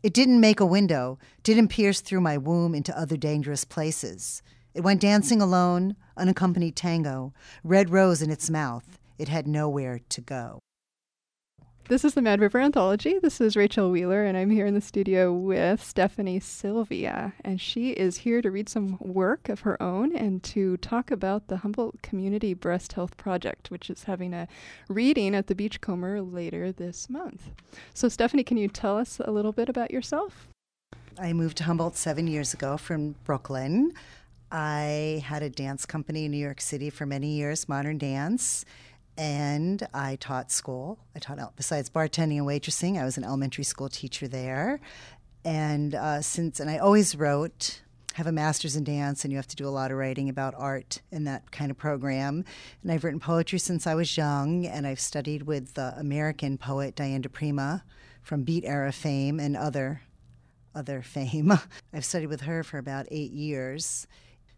It didn't make a window, didn't pierce through my womb into other dangerous places. It went dancing alone, unaccompanied tango, red rose in its mouth. It had nowhere to go. This is the Mad River Anthology. This is Rachel Wheeler, and I'm here in the studio with Stephanie Sylvia. And she is here to read some work of her own and to talk about the Humboldt Community Breast Health Project, which is having a reading at the Beachcomber later this month. So, Stephanie, can you tell us a little bit about yourself? I moved to Humboldt seven years ago from Brooklyn. I had a dance company in New York City for many years, modern dance and I taught school. I taught besides bartending and waitressing. I was an elementary school teacher there, and uh, since and I always wrote. Have a master's in dance, and you have to do a lot of writing about art in that kind of program. And I've written poetry since I was young, and I've studied with the American poet Diane di Prima from Beat era fame and other other fame. I've studied with her for about eight years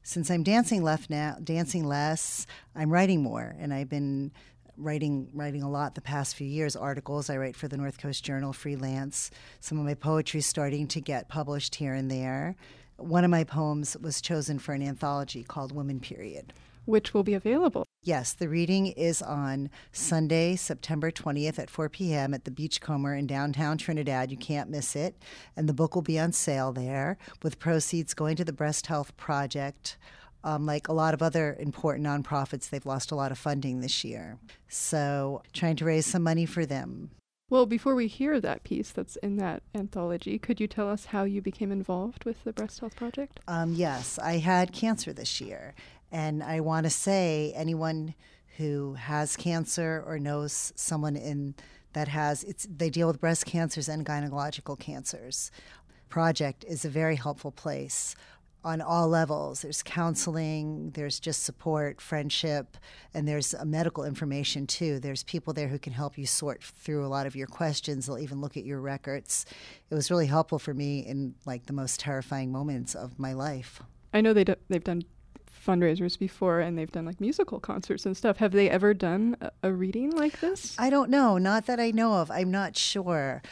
since I'm dancing left now, dancing less, I'm writing more, and I've been writing writing a lot the past few years. Articles I write for the North Coast Journal, freelance. Some of my poetry is starting to get published here and there. One of my poems was chosen for an anthology called Woman Period which will be available. Yes, the reading is on Sunday, September 20th at 4 p.m. at the Beachcomber in downtown Trinidad. You can't miss it. And the book will be on sale there with proceeds going to the Breast Health Project. Um, like a lot of other important nonprofits, they've lost a lot of funding this year. So, trying to raise some money for them. Well, before we hear that piece that's in that anthology, could you tell us how you became involved with the Breast Health Project? Um, yes, I had cancer this year, and I want to say anyone who has cancer or knows someone in that has it's they deal with breast cancers and gynecological cancers. Project is a very helpful place on all levels. There's counseling, there's just support, friendship, and there's medical information too. There's people there who can help you sort through a lot of your questions. They'll even look at your records. It was really helpful for me in like the most terrifying moments of my life. I know they do, they've done fundraisers before and they've done like musical concerts and stuff. Have they ever done a, a, reading like this? I don't know. Not that I know of. I'm not sure.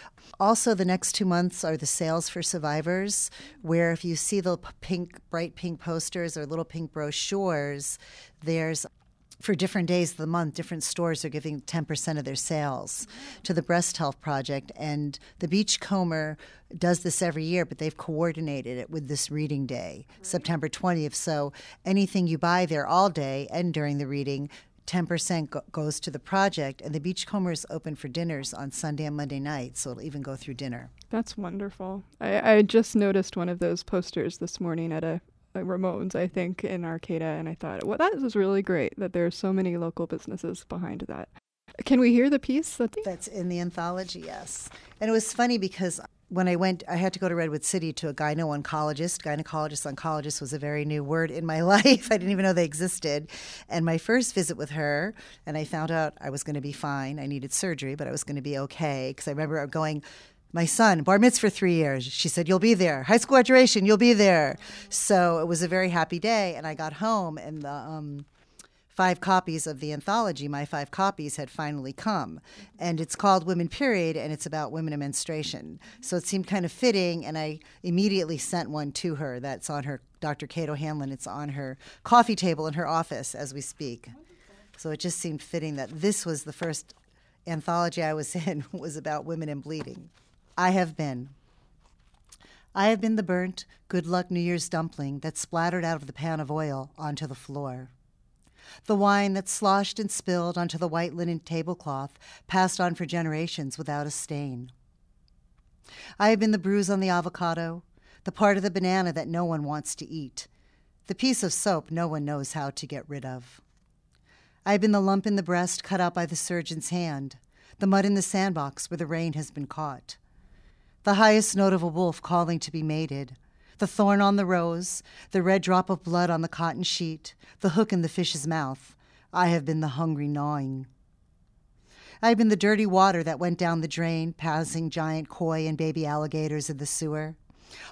Also, the next two months are the sales for survivors, where if you see the pink, bright pink posters or little pink brochures, there's for different days of the month, different stores are giving 10% of their sales to the Breast Health Project. And the Beachcomber does this every year, but they've coordinated it with this reading day, right. September 20th. So anything you buy there all day and during the reading, 10% go- goes to the project. And the Beachcomber is open for dinners on Sunday and Monday nights, so it'll even go through dinner. That's wonderful. I, I just noticed one of those posters this morning at a Uh, Ramone's, I think, in Arcata, and I thought, well, that is really great that there are so many local businesses behind that. Can we hear the piece that's that's in the anthology? Yes, and it was funny because when I went, I had to go to Redwood City to a gyno-oncologist. Gynecologist, oncologist was a very new word in my life. I didn't even know they existed. And my first visit with her, and I found out I was going to be fine. I needed surgery, but I was going to be okay because I remember going my son, bar mitzvah three years. She said, You'll be there. High school graduation, you'll be there. So it was a very happy day. And I got home, and the um, five copies of the anthology, my five copies, had finally come. And it's called Women Period, and it's about women and menstruation. So it seemed kind of fitting, and I immediately sent one to her. That's on her, Dr. Kate O'Hanlon. It's on her coffee table in her office as we speak. So it just seemed fitting that this was the first anthology I was in was about women and bleeding. I have been. I have been the burnt, good luck New Year's dumpling that splattered out of the pan of oil onto the floor. The wine that sloshed and spilled onto the white linen tablecloth, passed on for generations without a stain. I have been the bruise on the avocado, the part of the banana that no one wants to eat, the piece of soap no one knows how to get rid of. I have been the lump in the breast cut out by the surgeon's hand, the mud in the sandbox where the rain has been caught the highest note of a wolf calling to be mated, the thorn on the rose, the red drop of blood on the cotton sheet, the hook in the fish's mouth. I have been the hungry gnawing. I have been the dirty water that went down the drain, passing giant koi and baby alligators in the sewer,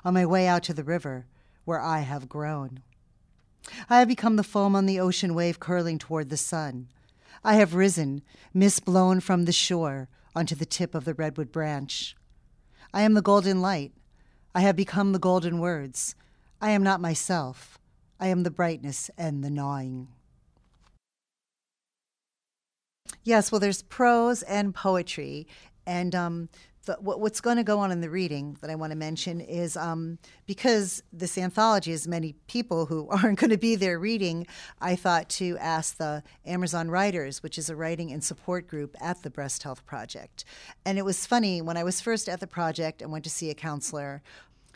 on my way out to the river, where I have grown. I have become the foam on the ocean wave curling toward the sun. I have risen, mist blown from the shore, onto the tip of the redwood branch. I am the golden light. I have become the golden words. I am not myself. I am the brightness and the gnawing. Yes, well, there's prose and poetry. And um, the, what, what's going to go on in the reading that I want to mention is um, because this anthology has many people who aren't going to be there reading, I thought to ask the Amazon Writers, which is a writing and support group at the Breast Health Project. And it was funny when I was first at the project and went to see a counselor.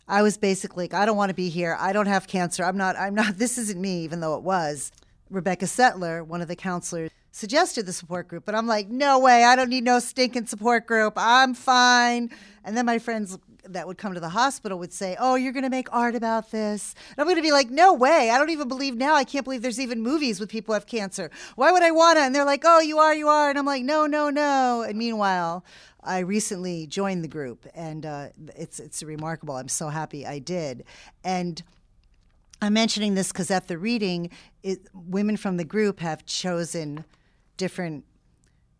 I was basically like, I don't want to be here. I don't have cancer. I'm not, I'm not, this isn't me, even though it was. Rebecca Settler, one of the counselors, suggested the support group, but I'm like, no way, I don't need no stinking support group. I'm fine. And then my friends that would come to the hospital would say, Oh, you're going to make art about this. And I'm going to be like, No way. I don't even believe now. I can't believe there's even movies with people who have cancer. Why would I want to? And they're like, Oh, you are, you are. And I'm like, No, no, no. And meanwhile, I recently joined the group, and uh, it's it's remarkable. I'm so happy I did. And I'm mentioning this because at the reading, it, women from the group have chosen different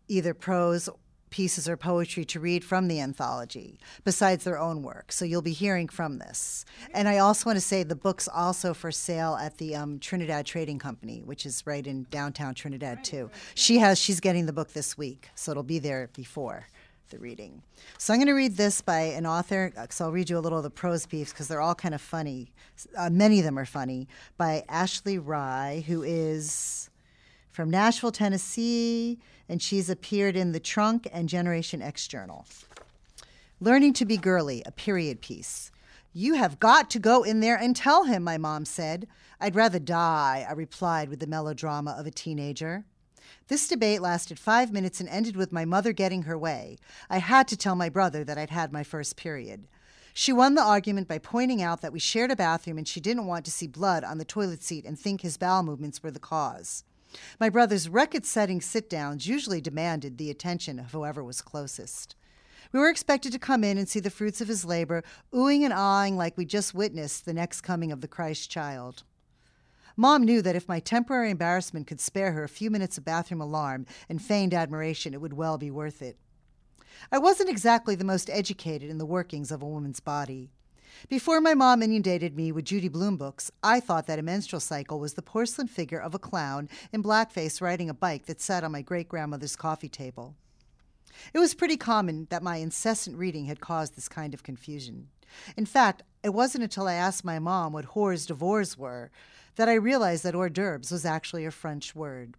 either prose pieces or poetry to read from the anthology besides their own work. So you'll be hearing from this. And I also want to say the book's also for sale at the um, Trinidad Trading Company, which is right in downtown Trinidad too. She has she's getting the book this week, so it'll be there before the reading. So I'm going to read this by an author. So I'll read you a little of the prose piece because they're all kind of funny. Uh, many of them are funny by Ashley Rye, who is from Nashville, Tennessee, and she's appeared in The Trunk and Generation X Journal. Learning to be Girly, a period piece. You have got to go in there and tell him, my mom said. I'd rather die, I replied with the melodrama of a teenager. This debate lasted five minutes and ended with my mother getting her way. I had to tell my brother that I'd had my first period. She won the argument by pointing out that we shared a bathroom and she didn't want to see blood on the toilet seat and think his bowel movements were the cause. My brother's record setting sit downs usually demanded the attention of whoever was closest. We were expected to come in and see the fruits of his labor, oohing and ahhing like we just witnessed the next coming of the Christ child. Mom knew that if my temporary embarrassment could spare her a few minutes of bathroom alarm and feigned admiration, it would well be worth it. I wasn't exactly the most educated in the workings of a woman's body. Before my mom inundated me with Judy Blume books, I thought that a menstrual cycle was the porcelain figure of a clown in blackface riding a bike that sat on my great grandmother's coffee table. It was pretty common that my incessant reading had caused this kind of confusion. In fact, it wasn't until I asked my mom what hors d'oeuvres were that I realized that hors d'oeuvres was actually a French word.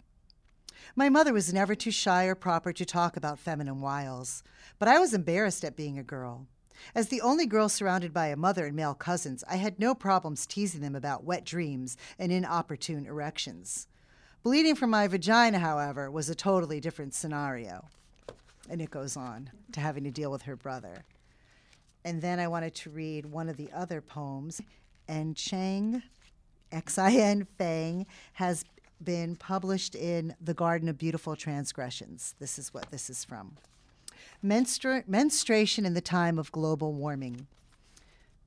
My mother was never too shy or proper to talk about feminine wiles, but I was embarrassed at being a girl. As the only girl surrounded by a mother and male cousins, I had no problems teasing them about wet dreams and inopportune erections. Bleeding from my vagina, however, was a totally different scenario. And it goes on to having to deal with her brother. And then I wanted to read one of the other poems. And Chang, X I N Fang, has been published in The Garden of Beautiful Transgressions. This is what this is from. Menstru- menstruation in the time of global warming.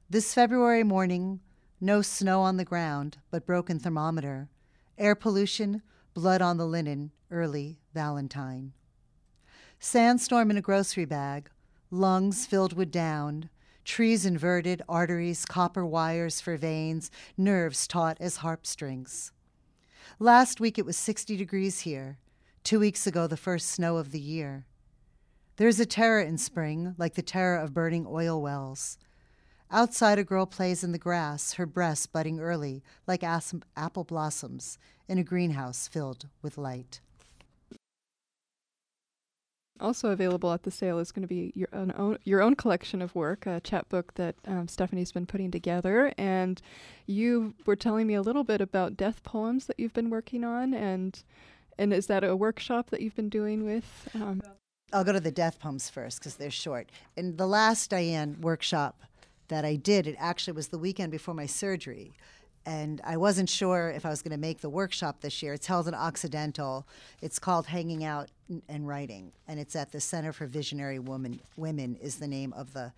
This February morning, no snow on the ground, but broken thermometer, air pollution, blood on the linen, early Valentine. Sandstorm in a grocery bag, lungs filled with down, trees inverted, arteries, copper wires for veins, nerves taut as harp strings. Last week it was 60 degrees here. Two weeks ago, the first snow of the year. There is a terror in spring, like the terror of burning oil wells. Outside, a girl plays in the grass, her breasts budding early, like apple blossoms, in a greenhouse filled with light. Also available at the sale is going to be your own, your own collection of work, a chapbook that um, Stephanie's been putting together. And you were telling me a little bit about death poems that you've been working on, and and is that a workshop that you've been doing with? Um, I'll go to the death poems first because they're short. In the last Diane workshop that I did, it actually was the weekend before my surgery. And I wasn't sure if I was going to make the workshop this year. It's held in Occidental. It's called Hanging Out and Writing, and it's at the Center for Visionary Women. Women is the name of the.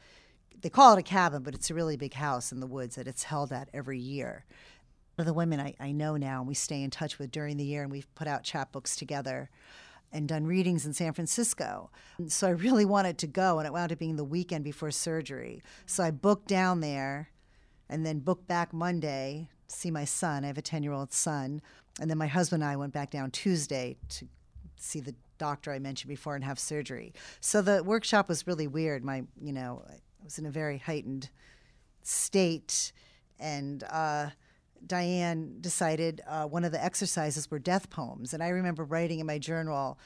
They call it a cabin, but it's a really big house in the woods that it's held at every year. The women I, I know now and we stay in touch with during the year, and we've put out chapbooks together and done readings in San Francisco. So I really wanted to go, and it wound up being the weekend before surgery. So I booked down there and then booked back Monday to see my son. I have a 10 year old son. And then my husband and I went back down Tuesday to see the doctor I mentioned before and have surgery. So the workshop was really weird. My, you know, I was in a very heightened state, and uh, Diane decided uh, one of the exercises were death poems. And I remember writing in my journal,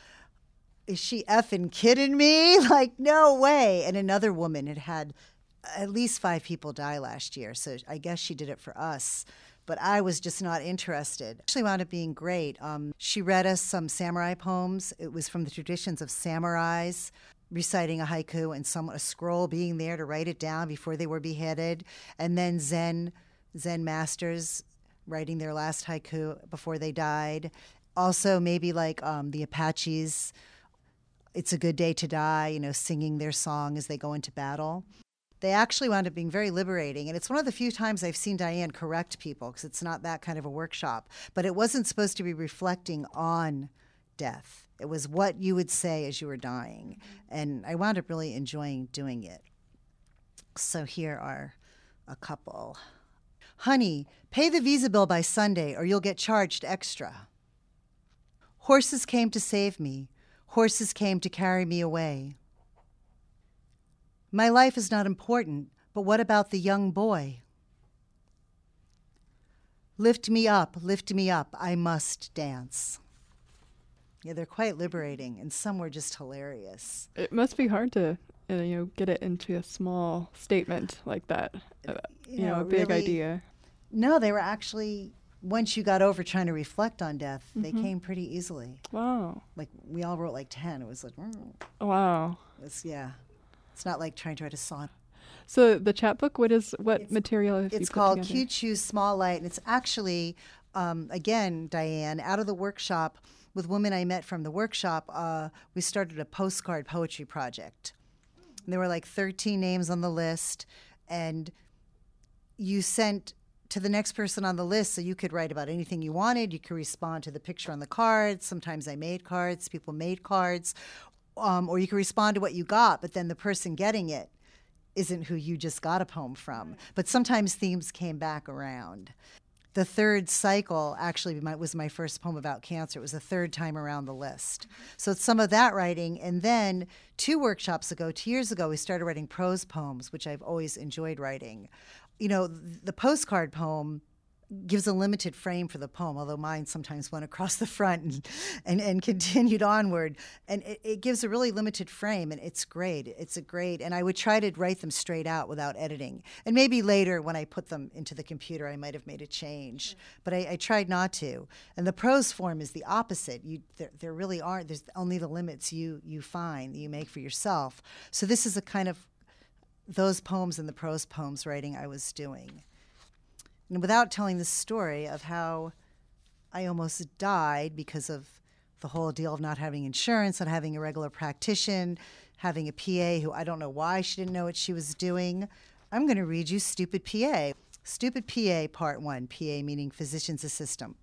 is she effing kidding me? Like, no way. And another woman had had at least five people die last year. So I guess she did it for us. But I was just not interested. Actually, wound up being great. Um, she read us some samurai poems. It was from the traditions of samurais reciting a haiku and some a scroll being there to write it down before they were beheaded, and then Zen Zen masters writing their last haiku before they died. Also, maybe like um, the Apaches, "It's a Good Day to Die," you know, singing their song as they go into battle. They actually wound up being very liberating, and it's one of the few times I've seen Diane correct people because it's not that kind of a workshop. But it wasn't supposed to be reflecting on death. It was what you would say as you were dying. And I wound up really enjoying doing it. So here are a couple. Honey, pay the visa bill by Sunday or you'll get charged extra. Horses came to save me. Horses came to carry me away. My life is not important, but what about the young boy? Lift me up, lift me up, I must dance. Yeah, they're quite liberating, and some were just hilarious. It must be hard to, uh, you know, get it into a small statement like that. Uh, you, you, know, know a big really, idea. No, they were actually once you got over trying to reflect on death, mm-hmm. they came pretty easily. Wow. Like we all wrote like ten. It was like, mm. wow. It's yeah. It's not like trying to write a song. So the chapbook, what is what it's, material? it's called Cute Shoes Small Light, and it's actually, um, again, Diane, out of the workshop with women I met from the workshop, uh, we started a postcard poetry project. And there were like 13 names on the list, and you sent to the next person on the list so you could write about anything you wanted. You could respond to the picture on the card. Sometimes I made cards, people made cards. Um, or you could respond to what you got, but then the person getting it isn't who you just got a poem from. But sometimes themes came back around the third cycle actually was my first poem about cancer. It was the third time around the list. So it's some of that writing. And then two workshops ago, two years ago, we started writing prose poems, which I've always enjoyed writing. You know, the postcard poem gives a limited frame for the poem, although mine sometimes went across the front and, and, and continued onward. And it, it, gives a really limited frame, and it's great. It's a great, and I would try to write them straight out without editing. And maybe later, when I put them into the computer, I might have made a change, mm. but I, I tried not to. And the prose form is the opposite. You, there, there really aren't. There's only the limits you you find that you make for yourself. So this is a kind of those poems and the prose poems writing I was doing and without telling the story of how I almost died because of the whole deal of not having insurance, not having a regular practitioner, having a PA who I don't know why she didn't know what she was doing. I'm going to read you Stupid PA. Stupid PA, Part 1, PA meaning physician's assistant.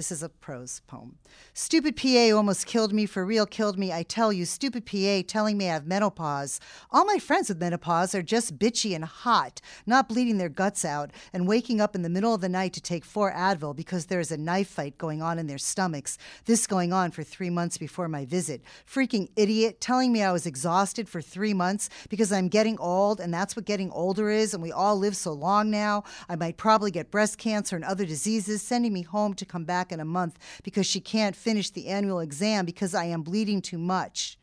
This is a prose poem. Stupid PA almost killed me, for real killed me. I tell you, stupid PA telling me I have menopause. All my friends with menopause are just bitchy and hot, not bleeding their guts out, and waking up in the middle of the night to take four Advil because there is a knife fight going on in their stomachs. This going on for three months before my visit. Freaking idiot telling me I was exhausted for three months because I'm getting old, and that's what getting older is, and we all live so long now. I might probably get breast cancer and other diseases, sending me home to come back in a month because she can't finish the annual exam because I am bleeding too much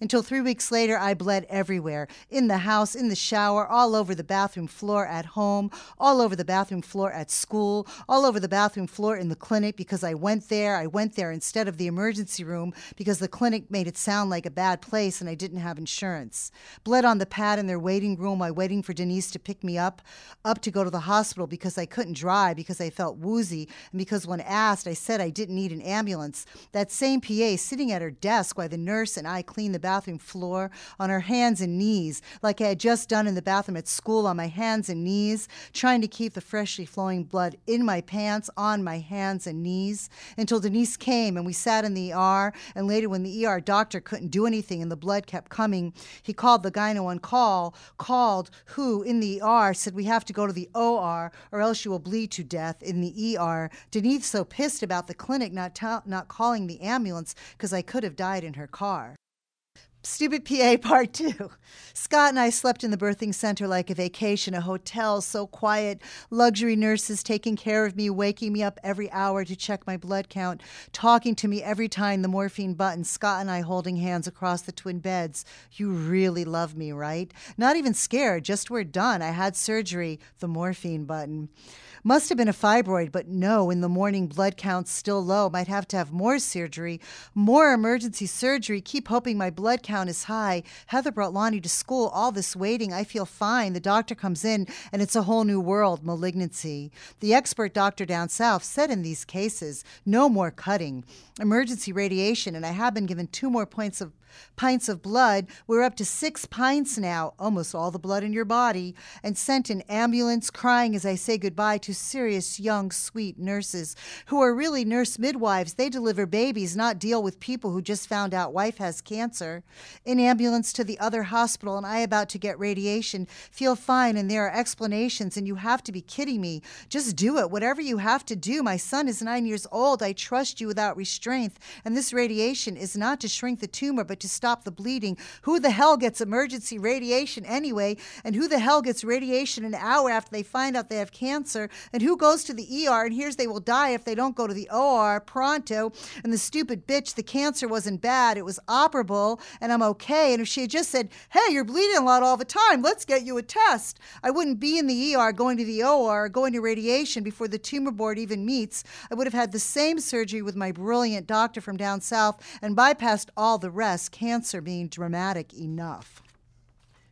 until three weeks later, I bled everywhere in the house, in the shower, all over the bathroom floor at home, all over the bathroom floor at school, all over the bathroom floor in the clinic because I went there. I went there instead of the emergency room because the clinic made it sound like a bad place and I didn't have insurance. Bled on the pad in their waiting room while waiting for Denise to pick me up, up to go to the hospital because I couldn't drive, because I felt woozy, and because when asked, I said I didn't need an ambulance. That same PA sitting at her desk while the nurse and I cleaned the bathroom floor on her hands and knees, like I had just done in the bathroom at school on my hands and knees, trying to keep the freshly flowing blood in my pants, on my hands and knees, until Denise came and we sat in the ER. And later, when the ER doctor couldn't do anything and the blood kept coming, he called the gyno on call, called who in the ER said, We have to go to the OR or else you will bleed to death in the ER. Denise so pissed about the clinic not, not calling the ambulance because I could have died in her car. Stupid PA part two. Scott and I slept in the birthing center like a vacation, a hotel so quiet, luxury nurses taking care of me, waking me up every hour to check my blood count, talking to me every time the morphine button, Scott and I holding hands across the twin beds. You really love me, right? Not even scared, just we're done. I had surgery, the morphine button. Must have been a fibroid, but no, in the morning, blood count's still low. Might have to have more surgery, more emergency surgery. Keep hoping my blood count is high. Heather brought Lonnie to school. All this waiting, I feel fine. The doctor comes in, and it's a whole new world malignancy. The expert doctor down south said in these cases, no more cutting, emergency radiation, and I have been given two more points of pints of blood. We're up to six pints now, almost all the blood in your body, and sent an ambulance crying as I say goodbye to serious, young, sweet nurses who are really nurse midwives. They deliver babies, not deal with people who just found out wife has cancer. An ambulance to the other hospital, and I about to get radiation. Feel fine, and there are explanations, and you have to be kidding me. Just do it, whatever you have to do. My son is nine years old. I trust you without restraint, and this radiation is not to shrink the tumor, but to stop the bleeding. Who the hell gets emergency radiation anyway? And who the hell gets radiation an hour after they find out they have cancer? And who goes to the ER and hears they will die if they don't go to the OR pronto? And the stupid bitch, the cancer wasn't bad, it was operable, and I'm okay. And if she had just said, hey, you're bleeding a lot all the time, let's get you a test, I wouldn't be in the ER going to the OR, going to radiation before the tumor board even meets. I would have had the same surgery with my brilliant doctor from down south and bypassed all the rest cancer being dramatic enough.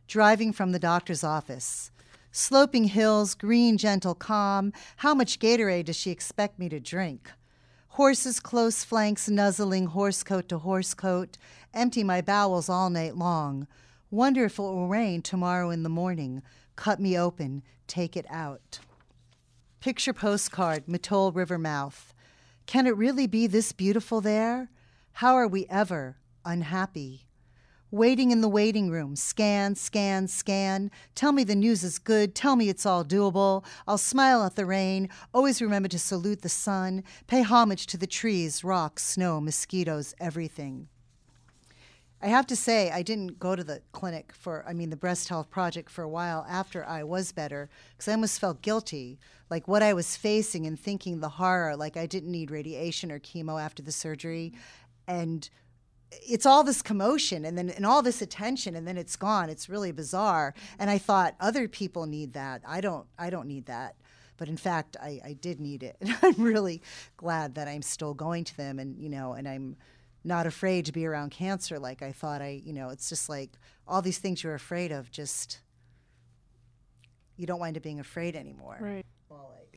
Driving from the doctor's office. Sloping hills, green, gentle calm. How much Gatorade does she expect me to drink? Horses close flanks nuzzling horse coat to horse coat. Empty my bowels all night long. Wonder if it will rain tomorrow in the morning. Cut me open, take it out. Picture postcard, Mattole River mouth. Can it really be this beautiful there? How are we ever unhappy? Waiting in the waiting room, scan, scan, scan. Tell me the news is good. Tell me it's all doable. I'll smile at the rain. Always remember to salute the sun. Pay homage to the trees, rocks, snow, mosquitoes, everything. I have to say, I didn't go to the clinic for, I mean, the breast health project for a while after I was better because I almost felt guilty. Like what I was facing and thinking the horror, like I didn't need radiation or chemo after the surgery. And it's all this commotion and then and all this attention and then it's gone. It's really bizarre. And i thought other people need that. I don't i don't need that. But in fact i, I did need it. And i'm really glad that i'm still going to them and you know and i'm not afraid to be around cancer like i thought i you know it's just like all these things you're afraid of just you don't wind up being afraid anymore. Right.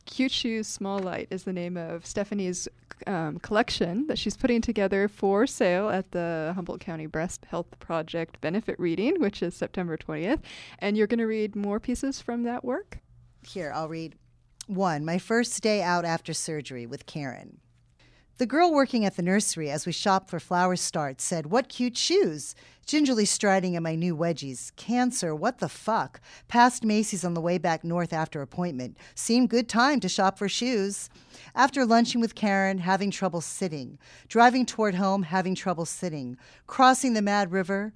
Cute Shoes Small Light is the name of Stephanie's um, collection that she's putting together for sale at the Humboldt County Breast Health Project benefit reading, which is September 20th. And you're going to read more pieces from that work? Here, I'll read one My first day out after surgery with Karen. The girl working at the nursery as we shopped for flower starts said, What cute shoes! Gingerly striding in my new wedgies. Cancer, what the fuck? Passed Macy's on the way back north after appointment. Seemed good time to shop for shoes. After lunching with Karen, having trouble sitting. Driving toward home, having trouble sitting. Crossing the Mad River.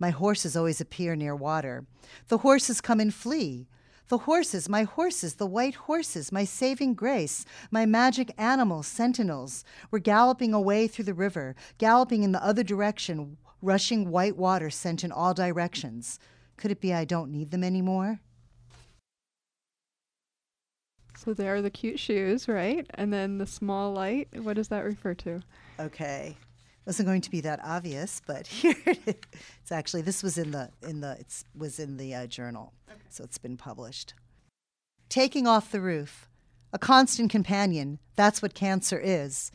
My horses always appear near water. The horses come and flee. The horses, my horses, the white horses, my saving grace, my magic animals, sentinels, were galloping away through the river, galloping in the other direction, rushing white water sent in all directions. Could it be I don't need them anymore? So there are the cute shoes, right? And then the small light, what does that refer to? Okay wasn't going to be that obvious, but here it is. It's actually this was in the in the it's was in the uh, journal, okay. so it's been published. Taking off the roof, a constant companion. That's what cancer is.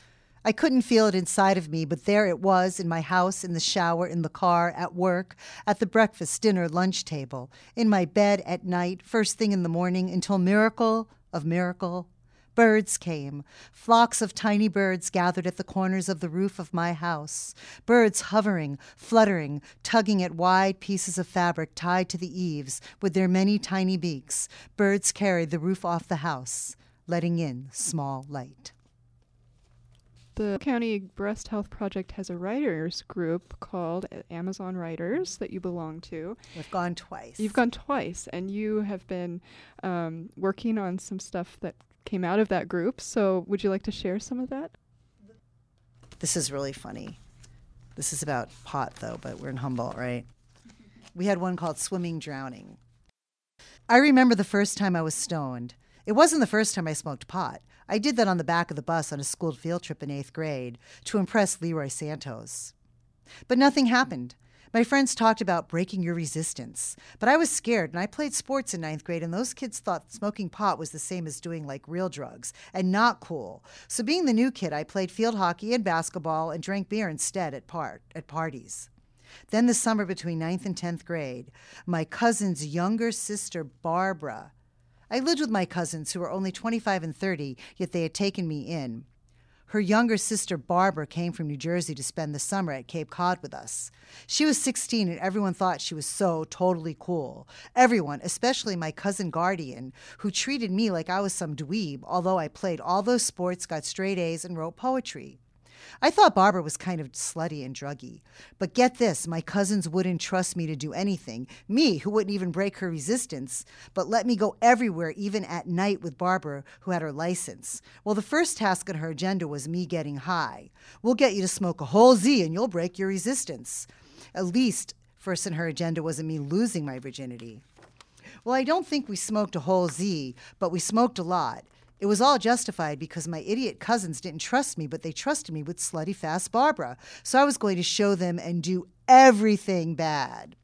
I couldn't feel it inside of me, but there it was in my house, in the shower, in the car, at work, at the breakfast, dinner, lunch table, in my bed at night, first thing in the morning, until miracle of miracle, Birds came. Flocks of tiny birds gathered at the corners of the roof of my house. Birds hovering, fluttering, tugging at wide pieces of fabric tied to the eaves with their many tiny beaks. Birds carried the roof off the house, letting in small light. The County Breast Health Project has a writers group called Amazon Writers that you belong to. We've gone twice. You've gone twice, and you have been um, working on some stuff that came out of that group. So, would you like to share some of that? This is really funny. This is about pot, though, but we're in Humboldt, right? We had one called Swimming Drowning. I remember the first time I was stoned. It wasn't the first time I smoked pot. I did that on the back of the bus on a school field trip in eighth grade to impress Leroy Santos. But nothing happened. My friends talked about breaking your resistance, but I was scared and I played sports in ninth grade, and those kids thought smoking pot was the same as doing like real drugs and not cool. So, being the new kid, I played field hockey and basketball and drank beer instead at, part, at parties. Then, the summer between ninth and 10th grade, my cousin's younger sister, Barbara, I lived with my cousins who were only 25 and 30, yet they had taken me in. Her younger sister, Barbara, came from New Jersey to spend the summer at Cape Cod with us. She was 16, and everyone thought she was so totally cool. Everyone, especially my cousin Guardian, who treated me like I was some dweeb, although I played all those sports, got straight A's, and wrote poetry. I thought Barbara was kind of slutty and druggy. But get this my cousins wouldn't trust me to do anything, me, who wouldn't even break her resistance, but let me go everywhere, even at night with Barbara, who had her license. Well, the first task on her agenda was me getting high. We'll get you to smoke a whole Z and you'll break your resistance. At least, first on her agenda wasn't me losing my virginity. Well, I don't think we smoked a whole Z, but we smoked a lot. It was all justified because my idiot cousins didn't trust me, but they trusted me with slutty fast Barbara. So I was going to show them and do everything bad.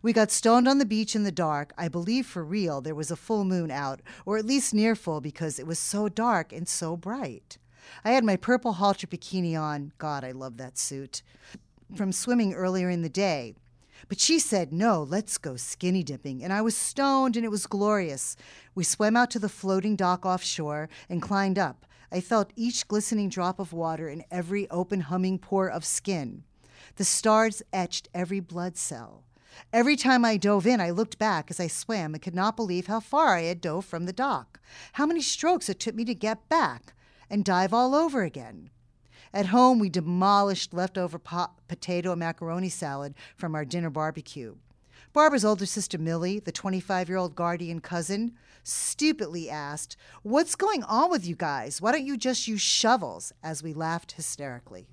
We got stoned on the beach in the dark. I believe for real there was a full moon out, or at least near full because it was so dark and so bright. I had my purple halter bikini on. God, I love that suit. From swimming earlier in the day. But she said, No, let's go skinny dipping. And I was stoned and it was glorious. We swam out to the floating dock offshore and climbed up. I felt each glistening drop of water in every open, humming pore of skin. The stars etched every blood cell. Every time I dove in, I looked back as I swam and could not believe how far I had dove from the dock, how many strokes it took me to get back and dive all over again. At home, we demolished leftover pot, potato and macaroni salad from our dinner barbecue. Barbara's older sister Millie, the 25 year old guardian cousin, stupidly asked, What's going on with you guys? Why don't you just use shovels? as we laughed hysterically.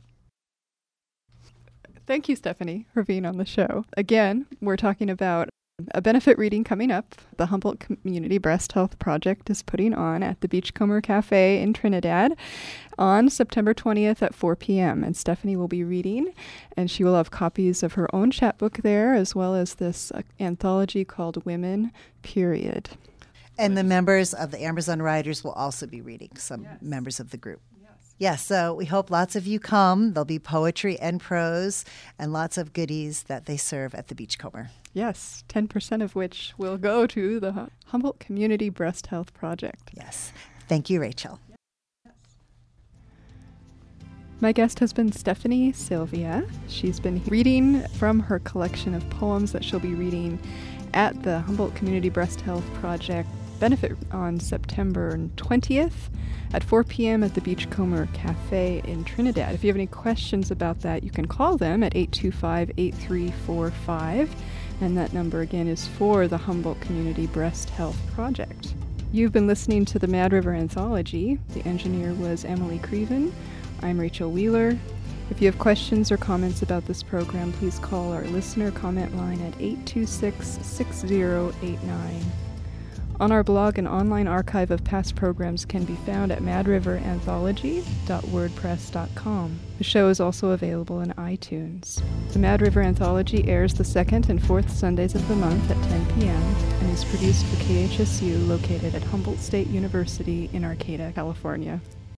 Thank you, Stephanie, for being on the show. Again, we're talking about a benefit reading coming up. The Humboldt Community Breast Health Project is putting on at the Beachcomber Cafe in Trinidad on September 20th at 4 p.m. And Stephanie will be reading, and she will have copies of her own chapbook there, as well as this uh, anthology called Women, Period. And the members of the Amazon Writers will also be reading, some yes. members of the group. Yes, so we hope lots of you come. There'll be poetry and prose and lots of goodies that they serve at the Beachcomber. Yes, 10% of which will go to the Humboldt Community Breast Health Project. Yes. Thank you, Rachel. My guest has been Stephanie Sylvia. She's been reading from her collection of poems that she'll be reading at the Humboldt Community Breast Health Project benefit on September 20th at 4 p.m. at the Beachcomber Cafe in Trinidad. If you have any questions about that, you can call them at 825 8345. And that number again is for the Humboldt Community Breast Health Project. You've been listening to the Mad River Anthology. The engineer was Emily Creven. I'm Rachel Wheeler. If you have questions or comments about this program, please call our listener comment line at 826 6089. On our blog, an online archive of past programs can be found at madriveranthology.wordpress.com. The show is also available in iTunes. The Mad River Anthology airs the second and fourth Sundays of the month at 10 p.m. and is produced for KHSU located at Humboldt State University in Arcata, California.